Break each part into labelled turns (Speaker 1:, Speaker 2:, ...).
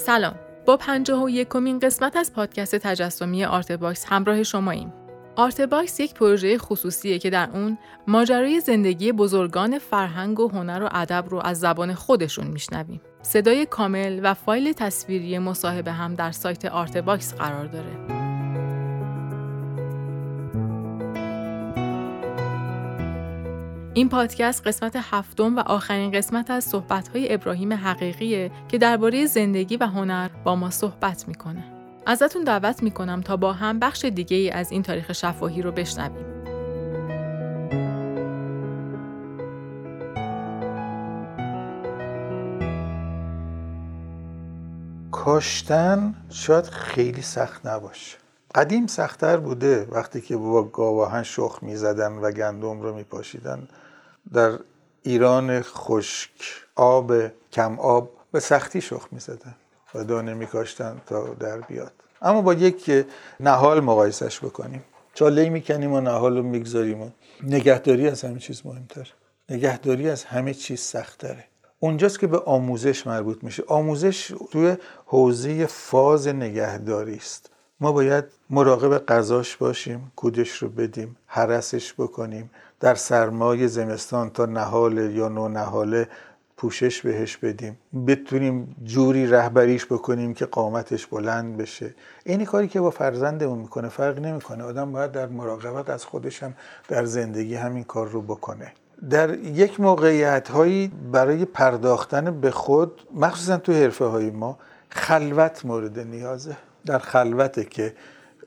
Speaker 1: سلام با پنجاه و یکمین قسمت از پادکست تجسمی آرتباکس همراه شماییم آرتباکس یک پروژه خصوصیه که در اون ماجرای زندگی بزرگان فرهنگ و هنر و ادب رو از زبان خودشون میشنویم. صدای کامل و فایل تصویری مصاحبه هم در سایت آرتباکس قرار داره. این پادکست قسمت هفتم و آخرین قسمت از صحبت‌های ابراهیم حقیقیه که درباره زندگی و هنر با ما صحبت می‌کنه. ازتون دعوت می‌کنم تا با هم بخش دیگه ای از این تاریخ شفاهی رو بشنویم.
Speaker 2: کاشتن شاید خیلی سخت نباشه قدیم سختتر بوده وقتی که با گاواهن شخ می‌زدن و گندم رو میپاشیدن در ایران خشک آب کم آب به سختی شخ می‌زدن و دانه میکاشتن تا در بیاد. اما با یک نهال مقایسش بکنیم. چاله می‌کنیم و نهال رو می‌گذاریم نگهداری از همه چیز مهمتر. نگهداری از همه چیز سختتره اونجاست که به آموزش مربوط میشه. آموزش توی حوزه فاز نگهداری است. ما باید مراقب غذاش باشیم کودش رو بدیم حرسش بکنیم. در سرمای زمستان تا نهال یا نو نهاله پوشش بهش بدیم. بتونیم جوری رهبریش بکنیم که قامتش بلند بشه. اینی کاری که با فرزندمون می‌کنه فرق نمی‌کنه. آدم باید در مراقبت از خودش هم در زندگی همین کار رو بکنه. در یک موقعیت هایی برای پرداختن به خود مخصوصا تو حرفه های ما خلوت مورد نیازه. در خلوته که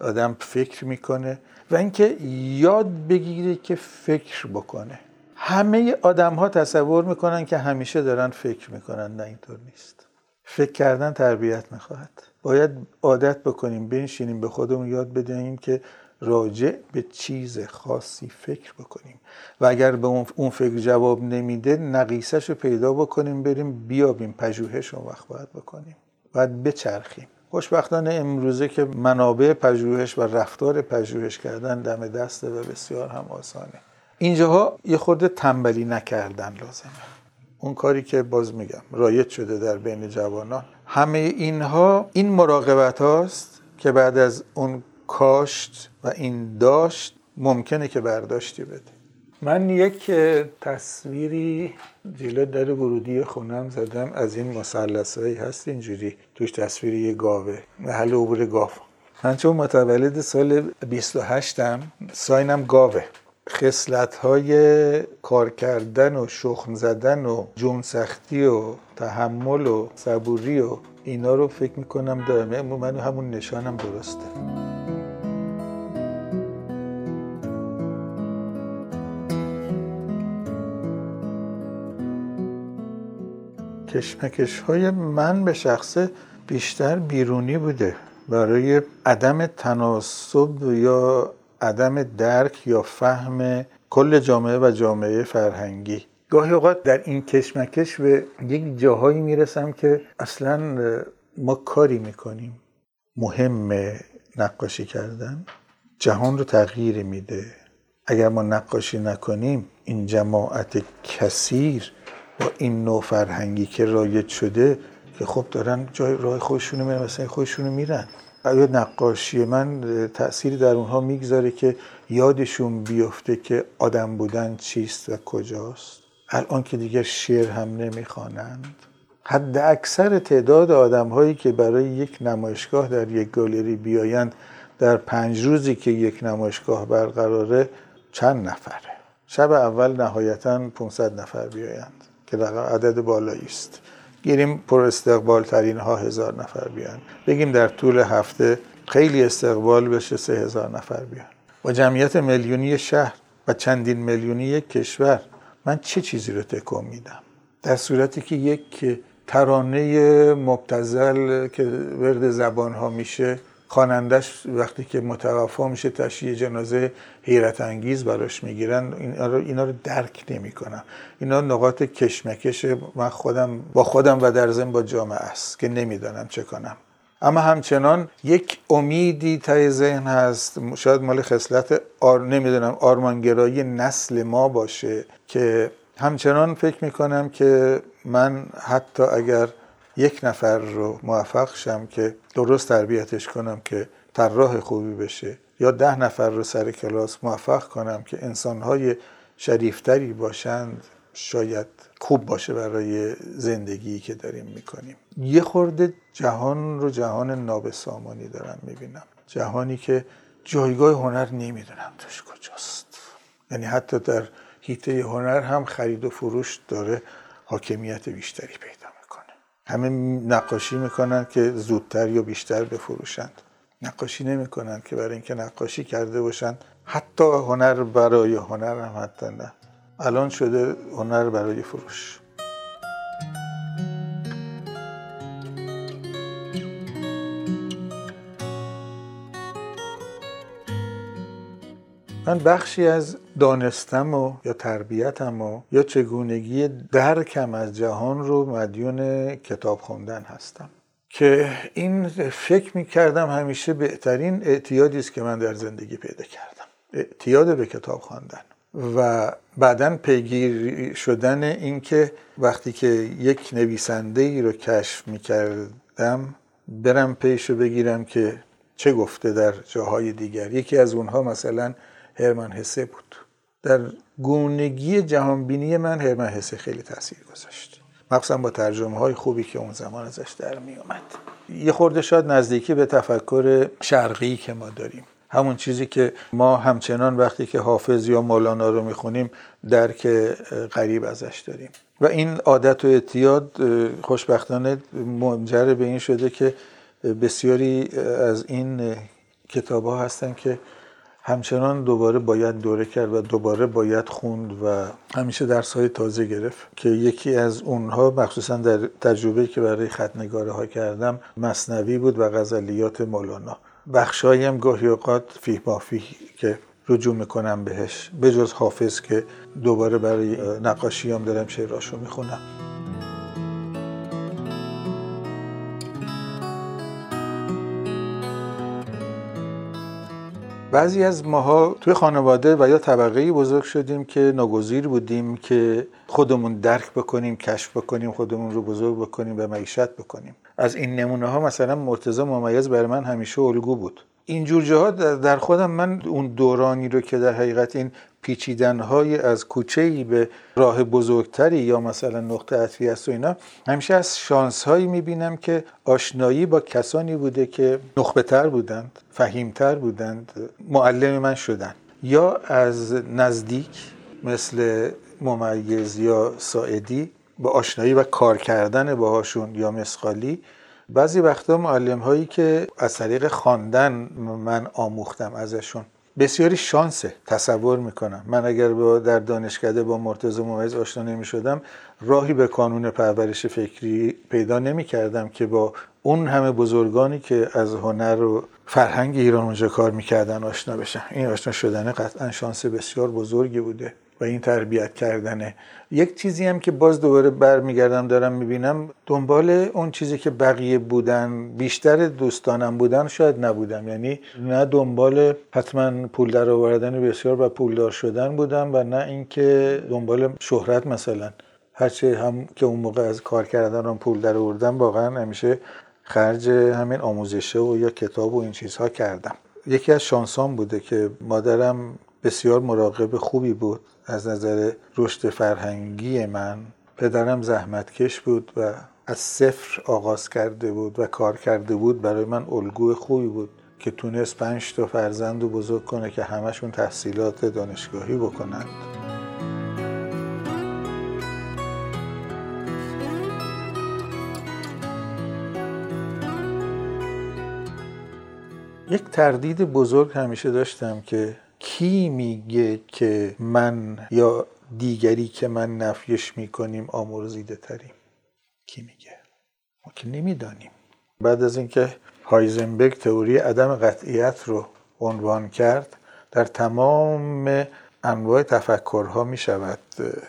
Speaker 2: آدم فکر می‌کنه و اینکه یاد بگیره که فکر بکنه. همه آدم ها تصور می‌کنن که همیشه دارن فکر می‌کنن نه اینطور نیست. فکر کردن تربیت می‌خواهد باید عادت بکنیم بنشینیم به خودمون یاد بدهیم که راجع به چیز خاصی فکر بکنیم. و اگر به اون فکر جواب نمیده نقیسش رو پیدا بکنیم بریم بیابیم پژوهش رو وقت باید بکنیم. باید بچرخیم. خوشبختانه امروزه که منابع پژوهش و رفتار پژوهش کردن دم دسته و بسیار هم آسانه. اینجاها یه خورده تنبلی نکردن لازمه. اون کاری که باز میگم رایت شده در بین جوانان. همه اینها این مراقبت هاست که بعد از اون کاشت و این داشت ممکنه که برداشتی بده. من یک تصویری جلو در ورودی خونم زدم. از این مسلس هایی هست اینجوری. توش تصویری یه گاوه. محل عبور گاو. من چون متولد سال 28 م ساینم گاوه. خصلت های کار کردن و شخم زدن و جون سختی و تحمل و صبوری و اینا رو فکر می‌کنم دارم من همون نشانم درسته. کشمکش های من به شخصه بیشتر بیرونی بوده. برای عدم تناسب یا عدم درک یا فهم کل جامعه و جامعه فرهنگی. گاهی اوقات در این کشمکش به یک جاهایی می‌رسم که اصلا ما کاری می‌کنیم. مهم نقاشی کردن جهان رو تغییر میده. اگر ما نقاشی نکنیم این جماعت کثیر این نوع فرهنگی که رایج شده که خب دارن جای راه خودشونو میرن مثلا خودشونو میرن. آیا نقاشی من تأثیری در اونها می‌گذاره که یادشون بیفته که آدم بودن چیست و کجاست؟ الان که دیگه شعر هم نمی‌خوانند. حد اکثر تعداد آدم هایی که برای یک نمایشگاه در یک گالری بیایند در پنج روزی که یک نمایشگاه برقراره چند نفره؟ شب اول نهایتا 500 نفر بیایند. که عدد بالایی است. گیریم پر استقبال ترین ها هزار نفر بیان. بگیم در طول هفته خیلی استقبال بشه سه هزار نفر بیان. و جمعیت میلیونی شهر و چندین میلیونی کشور من چه چیزی رو تکون میدم؟ در صورتی که یک ترانه مبتزل که ورد زبان ها میشه خوانندش وقتی که متوفا میشه تشییع جنازه حیرت انگیز براش می‌گیرن. اینا رو, اینا رو درک نمی‌کنم اینا نقاط کشمکش من خودم با خودم و در ضمن با جامعه است که نمی‌دانم چه کنم. اما همچنان یک امیدی تای ذهن هست. شاید مال خصلت آر نمی‌دونم آرمانگرایی نسل ما باشه که همچنان فکر می‌کنم که من حتی اگر یک نفر رو موفق شم که درست تربیتش کنم که طراح خوبی بشه یا ده نفر رو سر کلاس موفق کنم که انسانهای شریفتری باشند شاید خوب باشه برای زندگی که داریم می‌کنیم. یه خورده جهان رو جهان نابسامانی دارم می‌بینم. جهانی که جایگاه هنر نمی‌دونم توش کجاست. یعنی حتی در هیته هنر هم خرید و فروش داره حاکمیت بیشتری پیدا همه نقاشی می‌کنن که زودتر یا بیشتر بفروشند. نقاشی نمی‌کنن که برای اینکه نقاشی کرده باشن. حتی هنر برای هنر هم حتی نه. الان شده هنر برای فروش. من بخشی از دانستم و یا تربیتم و یا چگونگی درکم از جهان رو مدیون کتاب خوندن هستم. که این فکر می کردم همیشه بهترین اعتیادی است که من در زندگی پیدا کردم. اعتیاد به کتاب خواندن و بعدا پیگیر شدن اینکه وقتی که یک نویسنده ای رو کشف می کردم برم پیش رو بگیرم که چه گفته در جاهای دیگر. یکی از اونها مثلا هرمن حسه بود. در گونگی جهانبینی من هرمن حسه خیلی تاثیر گذاشت. مخصوصا با ترجمه های خوبی که اون زمان ازش در می اومد یه خورده شاید نزدیکی به تفکر شرقی که ما داریم. همون چیزی که ما همچنان وقتی که حافظ یا مولانا رو می‌خونیم درک غریب ازش داریم. و این عادت و اعتیاد خوشبختانه منجر به این شده که بسیاری از این کتاب ها هستن که همچنان دوباره باید دوره کرد و دوباره باید خوند و همیشه درس های تازه گرفت که یکی از اونها مخصوصا در تجربه که برای خطنگاره ها کردم مصنوی بود و غزلیات مولانا. بخشایی هم گاهی اوقات فیه مافی که رجوع می‌کنم بهش به جز حافظ که دوباره برای نقاشی هم دارم شعراشو می‌خونم. بعضی از ماها توی خانواده و یا طبقه بزرگ شدیم که ناگزیر بودیم که خودمون درک بکنیم کشف بکنیم خودمون رو بزرگ بکنیم و معیشت بکنیم. از این نمونه ها مثلا مرتضی ممیز برای من همیشه الگو بود. اینجور جاها در خودم من اون دورانی رو که در حقیقت این پیچیدن های از کوچه ای به راه بزرگتری یا مثلا نقطه عطفی است و اینا همیشه از شانس هایی می‌بینم که آشنایی با کسانی بوده که نخبه تر بودند فهیمتر بودند معلم من شدن. یا از نزدیک مثل ممیز یا ساعدی با آشنایی و کار کردن باهاشون یا مسخالی بعضی وقتا معلم هایی که از طریق خواندن من آموختم ازشون. بسیاری شانسه تصور می‌کنم. من اگر با در دانشکده با مرتضی ممیز آشنا نمی شدم راهی به کانون پرورش فکری پیدا نمی کردم که با اون همه بزرگانی که از هنر و فرهنگ ایران اونجا کار می‌کردن آشنا بشم. این آشنا شدن قطعا شانس بسیار بزرگی بوده. و این تربیت کردنه. یک چیزی هم که باز دوباره برمیگردم دارم می‌بینم دنبال اون چیزی که بقیه بودن بیشتر دوستانم بودن شاید نبودم. یعنی نه دنبال حتما پول در آوردن بسیار و پولدار شدن بودم و نه اینکه دنبال شهرت مثلا. هرچه هم که اون موقع از کار کردن هم پول در آوردم واقعا همیشه خرج همین آموزشه و یا کتاب و این چیزها کردم. یکی از شانسان بوده که مادرم بسیار مراقب خوبی بود. از نظر رشد فرهنگی من پدرم زحمتکش بود و از صفر آغاز کرده بود و کار کرده بود برای من الگوی خوبی بود که تونست پنج تا فرزند رو بزرگ کنه که همشون تحصیلات دانشگاهی بکنند. یک تردید بزرگ همیشه داشتم که کی میگه که من یا دیگری که من نفیش می‌کنیم آمرزیده تریم کی میگه؟ ما که نمی‌دانیم. بعد از اینکه هایزنبرگ تئوری عدم قطعیت رو عنوان کرد در تمام انواع تفکرها می شود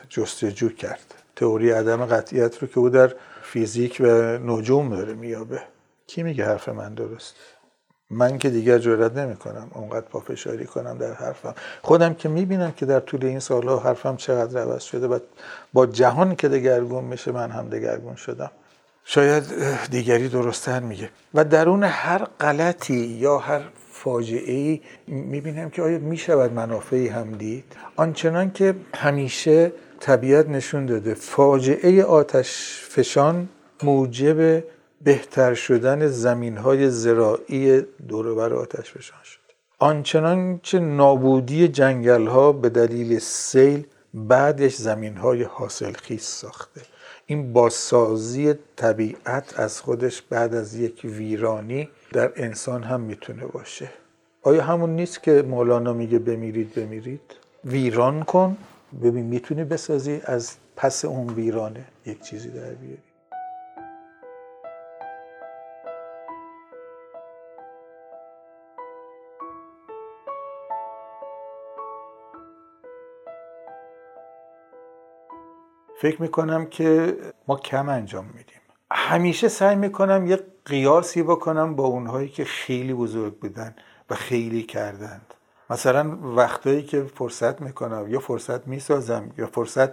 Speaker 2: جستجو کرد. تئوری عدم قطعیت رو که او در فیزیک و نجوم داره میابه کی میگه حرف من درست؟ من که دیگر جرات نمی کنم اونقدر پافشاری کنم در حرفم. خودم که می‌بینم که در طول این سالها حرفم چقدر عوض شده و با جهان که دگرگون میشه من هم دگرگون شدم. شاید دیگری درستتر میگه. و درون هر غلطی یا هر فاجعه ای می‌بینم که آیا می‌شود منافعی هم دید؟ آنچنان که همیشه طبیعت نشون داده فاجعه آتش فشان موجب بهتر شدن زمین های زراعی دوربر آتش فشان شد. آنچنان که نابودی جنگل ها به دلیل سیل بعدش زمین های حاصل خیز ساخته. این بازسازی طبیعت از خودش بعد از یک ویرانی در انسان هم می‌تونه باشه. آیا همون نیست که مولانا میگه بمیرید بمیرید؟ ویران کن. ببین می‌تونی بسازی از پس اون ویرانه. یک چیزی در بیاری. فکر می‌کنم که ما کم انجام میدیم. همیشه سعی می‌کنم یه قیاسی بکنم با اونهایی که خیلی بزرگ بودن و خیلی کردند. مثلا وقتایی که فرصت می‌کنم یا فرصت می‌سازم یا فرصت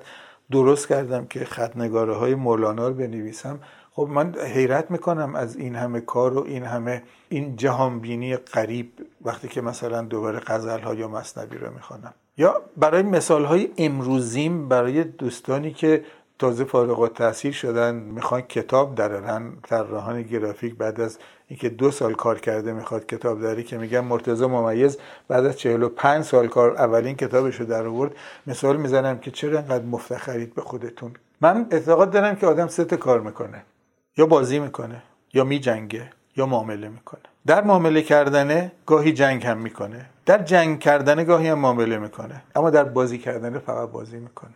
Speaker 2: درست کردم که خطنگاره های مولانا رو بنویسم خب من حیرت می‌کنم از این همه کار و این همه این جهانبینی قریب وقتی که مثلا دوباره غزل ها یا مصنبی رو می‌خوانم. یا برای مثال های امروزیم برای دوستانی که تازه فارغ التحصیل شدن می‌خوان کتاب درارن طراحان گرافیک بعد از اینکه دو سال کار کرده می‌خواد کتاب داری که میگن مرتضی ممیز بعد از 45 سال کار اولین کتابش رو در آورد. مثال می‌زنم که چرا انقدر مفتخرید به خودتون. من اعتقاد دارم که آدم سه کار می‌کنه. یا بازی می‌کنه یا میجنگه یا معامله می‌کنه. در معامله کردنه گاهی جنگ هم می‌کنه. در جنگ کردن گاهی هم معامله می‌کنه اما در بازی کردن فقط بازی می‌کنه.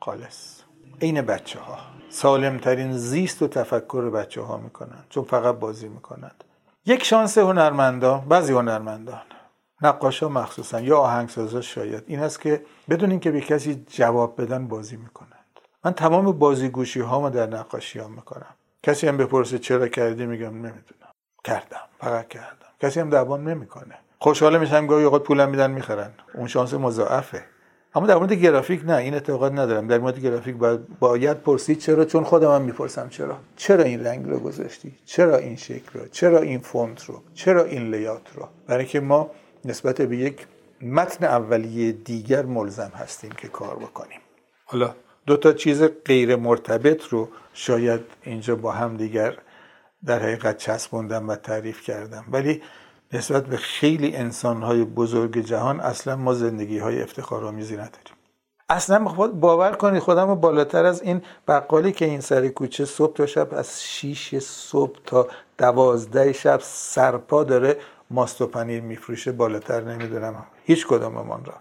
Speaker 2: خالص. عین بچه ها سالمترین زیست و تفکر بچه ها می‌کنن چون فقط بازی می‌کنند یک شانس هنرمندان بعضی هنرمندان نقاشا مخصوصا یا آهنگسازا شاید این است که بدون اینکه به کسی جواب بدن بازی می‌کنند. من تمام بازیگوشی هامو در نقاشی ها می‌کنم. کسی هم بپرسه چرا کردی؟ میگم نمی‌دونم. کردم. فقط کردم. کسی هم دوام نمی‌کنه. خوشحال میشم گاهی اوقات پولم میدن می‌خرن. اون شانس مضاعفه. اما در مورد گرافیک نه این اعتقاد ندارم. در مورد گرافیک باید, باید پرسید چرا؟ چون خودم هم می‌پرسم چرا. چرا این رنگ رو گذاشتی؟ چرا این شکل رو؟ چرا این فونت رو؟ چرا این لیات رو؟ برای که ما نسبت به یک متن اولیه دیگر ملزم هستیم که کار بکنیم. حالا دو تا چیز غیر مرتبط رو شاید اینجا با هم دیگر در حقیقت چسبوندم و تعریف کردم. ولی نسبت به خیلی انسانهای بزرگ جهان اصلا ما زندگی های افتخارآمیزی نداریم. اصلا خود باور کنید خودم بالاتر از این بقالی که این سر کوچه صبح تا شب از 6 صبح تا دوازده شب سرپا داره ماست و پنیر میفروشه بالاتر نمی‌دونم هیچ کداممان را.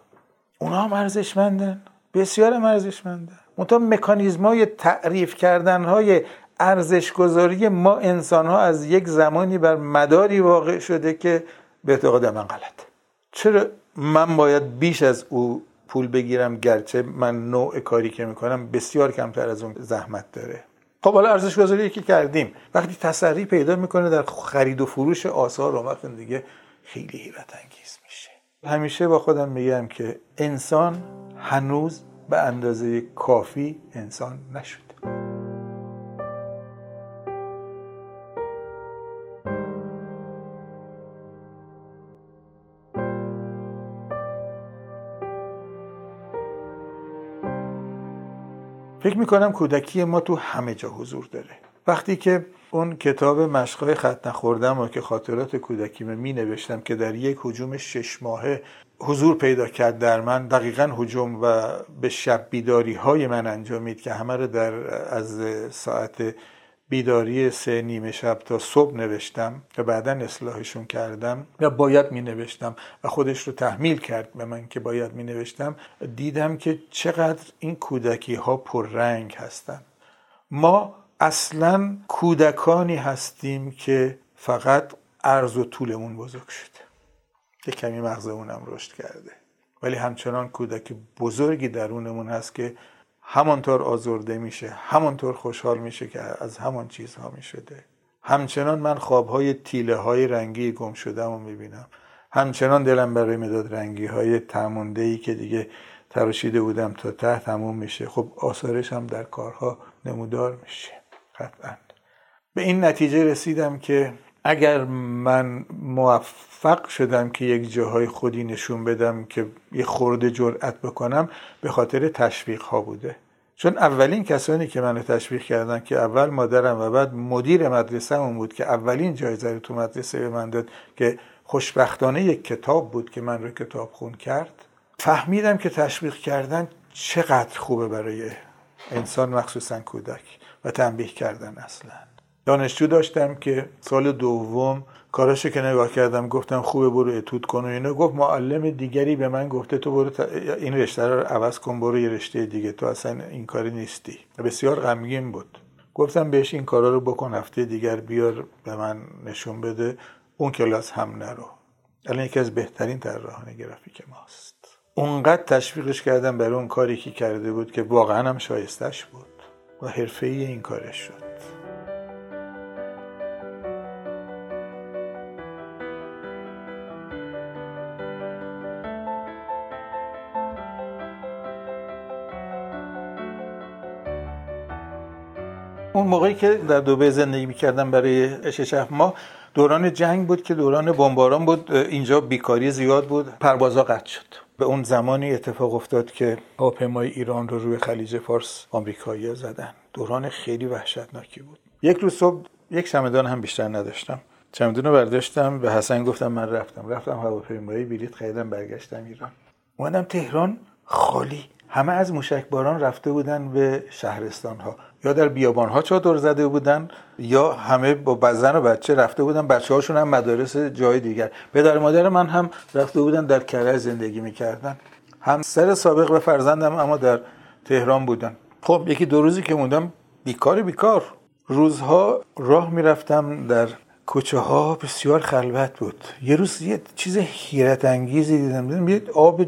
Speaker 2: اونا هم ارزشمندن بسیار ارزشمندن. منتها مکانیزم های تعریف کردن های ارزشگذاری ما انسان ها از یک زمانی بر مداری واقع شده که به اعتقاد من غلط. چرا من باید بیش از او پول بگیرم؟ گرچه من نوع کاری که می‌کنم بسیار کمتر از اون زحمت داره. خب حالا ارزش گذاری که کردیم. وقتی تسری پیدا می‌کنه در خرید و فروش آثار و وقت دیگه خیلی حیرت انگیز میشه. همیشه با خودم میگم که انسان هنوز به اندازه کافی انسان نشد فکر می‌کنم کودکی ما تو همه جا حضور داره. وقتی که اون کتاب مشقای خط نخوردم و که خاطرات کودکی می نوشتم که در یک حجوم شش ماهه حضور پیدا کرد در من دقیقا حجوم و به شب بیداری های من انجامید که همه رو در از ساعت بیداری سه نیمه شب تا صبح نوشتم و بعدا اصلاحشون کردم و باید می نوشتم و خودش رو تحمیل کرد به من که باید می نوشتم دیدم که چقدر این کودکی ها پررنگ هستند ما اصلا کودکانی هستیم که فقط عرض و طولمون بزرگ شده. یه کمی مغزمونم رشد کرده. ولی همچنان کودک بزرگی درونمون هست که همانطور آزرده میشه همانطور خوشحال میشه که از همان چیزها می‌شده. همچنان من خوابهای تیله های رنگی گم شدم و می‌بینم. همچنان دلم برای مداد رنگی های تمونده ای که دیگه تراشیده بودم تا ته تموم میشه. خب آثارش هم در کارها نمودار میشه. قطعا. به این نتیجه رسیدم که اگر من موفق شدم که یک جاهای خودی نشون بدم که یه خورده جرأت بکنم به خاطر تشویق ها بوده. چون اولین کسانی که منو تشویق کردن که اول مادرم و بعد مدیر مدرسه اون بود که اولین جایزه رو تو مدرسه به من داد که خوشبختانه یک کتاب بود که من رو کتاب خون کرد فهمیدم که تشویق کردن چقدر خوبه برای انسان مخصوصا کودک و تنبیه کردن اصلا. دانشجو داشتم که سال دوم کاراشو که نگاه کردم گفتم خوبه برو اتود کن و اینا. گفت معلم دیگری به من گفته تو برو این رشته رو عوض کن برو یه رشته دیگه. تو اصلا این کاری نیستی. بسیار غمگین بود. گفتم بهش این کارا رو بکن هفته دیگر بیار به من نشون بده. اون کلاس هم نرو. الان یکی از بهترین طراحان گرافیک ماست. اونقدر تشویقش کردم برای اون کاری که کرده بود که واقعا هم شایستش بود. و حرفه ای این کارش شد. موقعی که در دوبه زندگی می‌کردم برای شش ماه دوران جنگ بود که دوران بمباران بود. اینجا بیکاری زیاد بود. پروازا قطع شد. به اون زمانی اتفاق افتاد که هواپیمای ایران رو روی خلیج فارس آمریکایی زدن. دوران خیلی وحشتناکی بود. یک روز صبح یک چمدان هم بیشتر نداشتم. چمدون رو برداشتم. به حسن گفتم من رفتم. رفتم هواپیمایی بلیط خریدم برگشتم ایران. اومدم تهران خالی. همه از باران رفته بودن به شهرستان ها یا در بیابان ها چادر زده بودن یا همه با بزن و بچه رفته بودن. بچه هاشون هم مدارس جای دیگر. پدر مادر من هم رفته بودن در کرج زندگی می‌کردن. همسر سابق و فرزندم اما در تهران بودن. خب یکی دو روزی که موندم بیکار بیکار. روزها راه می‌رفتم در کوچه ها بسیار خلوت بود. یه روز یه چیز حیرت انگیزی دیدم. دیدم یه آب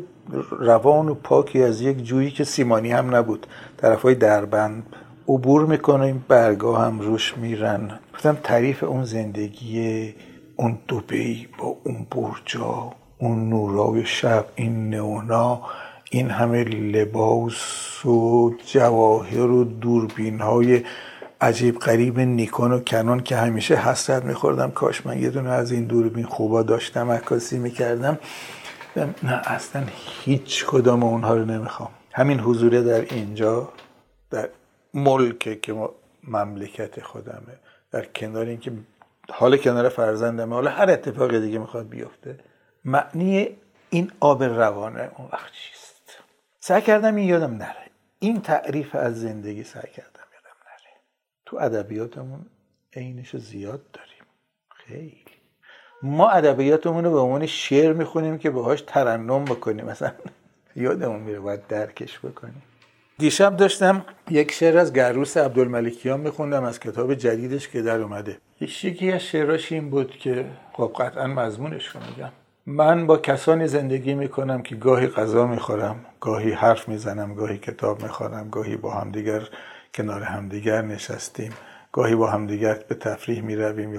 Speaker 2: روان و پاکی از یک جویی که سیمانی هم نبود. طرف های دربند عبور می‌کنه این برگاه هم روش میرن. گفتم تعریف اون زندگی اون دوبی با اون برجا اون نورای شب این نونا این همه لباس و جواهر و دوربین های عجیب قریب نیکون و کنون که همیشه حسرت میخوردم. کاش من یه دونه از این دوربین خوبا داشتم عکاسی می‌کردم. نه اصلا هیچ کدام اونها رو نمی‌خوام. همین حضوره در اینجا در ملک که مملکت خودمه در کنار اینکه حال کنار فرزندمه حالا هر اتفاق دیگه می‌خواد بیفته معنی این آب روانه اون وقت چیست؟ سعی کردم این یادم نره. این تعریف از زندگی سعی کردم یادم نره. تو ادبیاتمون عینش زیاد داریم. خیلی. ما ادبیاتمون رو به عنوان شعر می‌خونیم که باهاش ترنم بکنیم. مثلا یادمون میره باید درکش بکنیم. دیشب داشتم یک شعر از گروس عبدالملکیان میخوندم از کتاب جدیدش که در اومده. یکی از شعراش این بود که خب قطعا مضمونش رو میگم. من با کسانی زندگی می‌کنم که گاهی غذا می‌خورم گاهی حرف می‌زنم گاهی کتاب می‌خوانم گاهی با همدیگر کنار همدیگر نشستیم گاهی با همدیگر به تفریح می‌رویم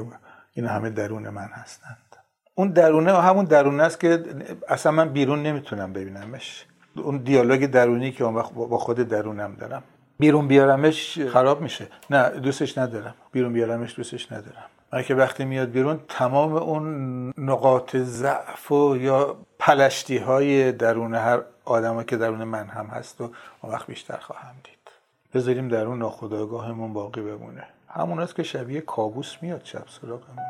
Speaker 2: این همه درون من هستند. اون درونه همون درونه است که اصلا من بیرون نمی‌تونم ببینمش. اون دیالوگ درونی که اون وقت با خود درونم دارم. بیرون بیارمش خراب میشه. نه دوستش ندارم. بیرون بیارمش دوستش ندارم. من که وقتی میاد بیرون تمام اون نقاط ضعف و یا پلشتی های درون هر آدم که درون من هم هست و اون وقت بیشتر خواهم دید. بذاریم درون ناخداگاهمون باقی بمونه. همون است که شبیه کابوس میاد شب سراغمون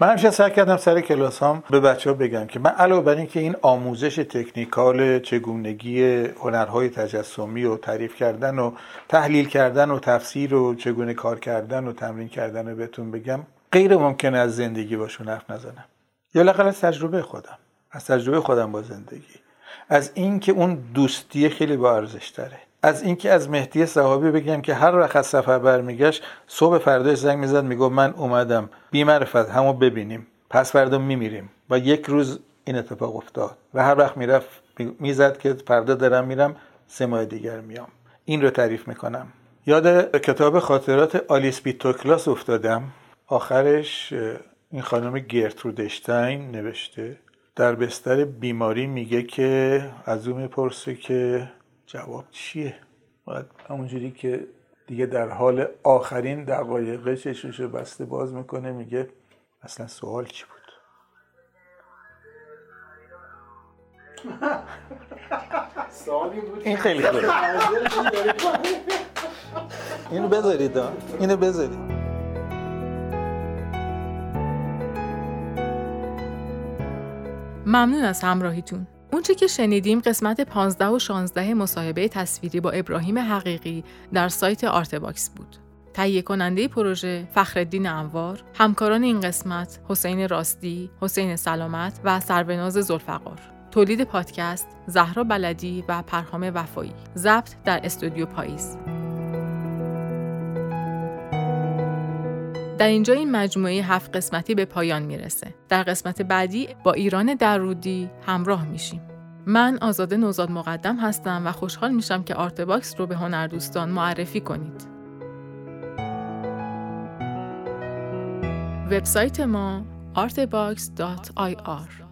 Speaker 2: من همیشه سعی کردم سر کلاس هم به بچه ها بگم که من علاوه بر اینکه این آموزش تکنیکال چگونگی هنرهای تجسمی و تعریف کردن و تحلیل کردن و تفسیر و چگونه کار کردن و تمرین کردن رو بهتون بگم غیر ممکنه از زندگی باشون حرف نزنم. یا لاقل از تجربه خودم. از تجربه خودم با زندگی. از اینکه اون دوستی خیلی با ارزش داره از اینکه از مهدی صحابی بگم که هر وقت از سفر برمیگشت صبح فرداش زنگ می‌زد می‌گفت من اومدم. بی معرفت همو ببینیم. پس فردا میمیریم. و یک روز این اتفاق افتاد. و هر وقت می‌رفت می‌زد که فردا دارم میرم سه ماه دیگر میام. این رو تعریف می‌کنم. یاد کتاب خاطرات آلیس بیتوکلاس افتادم. آخرش این خانم گرترود اشتاین نوشته. در بستر بیماری میگه که از او می‌پرسه که جواب چیه؟ باید همونجوری که دیگه در حال آخرین دقایقه چشمشو بسته باز می‌کنه میگه اصلا سوال چی بود؟ این خیلی خوبه اینو بذارید اینو بذارید.
Speaker 1: ممنون از همراهیتون. اونچه که شنیدیم قسمت 15 و 16 مصاحبه تصویری با ابراهیم حقیقی در سایت آرتباکس بود. تهیه کننده پروژه فخرالدین انوار، همکاران این قسمت حسین راستی، حسین سلامت و سروناز ذوالفقار. تولید پادکست زهرا بلدی و پرهام وفایی. ضبط در استودیو پاییز. در اینجا این مجموعه هفت قسمتی به پایان می‌رسه. در قسمت بعدی با ایران درودی همراه میشیم. من آزاده نوزاد مقدم هستم و خوشحال میشم که آرتباکس رو به هنردوستان معرفی کنید. وبسایت ما artbox.ir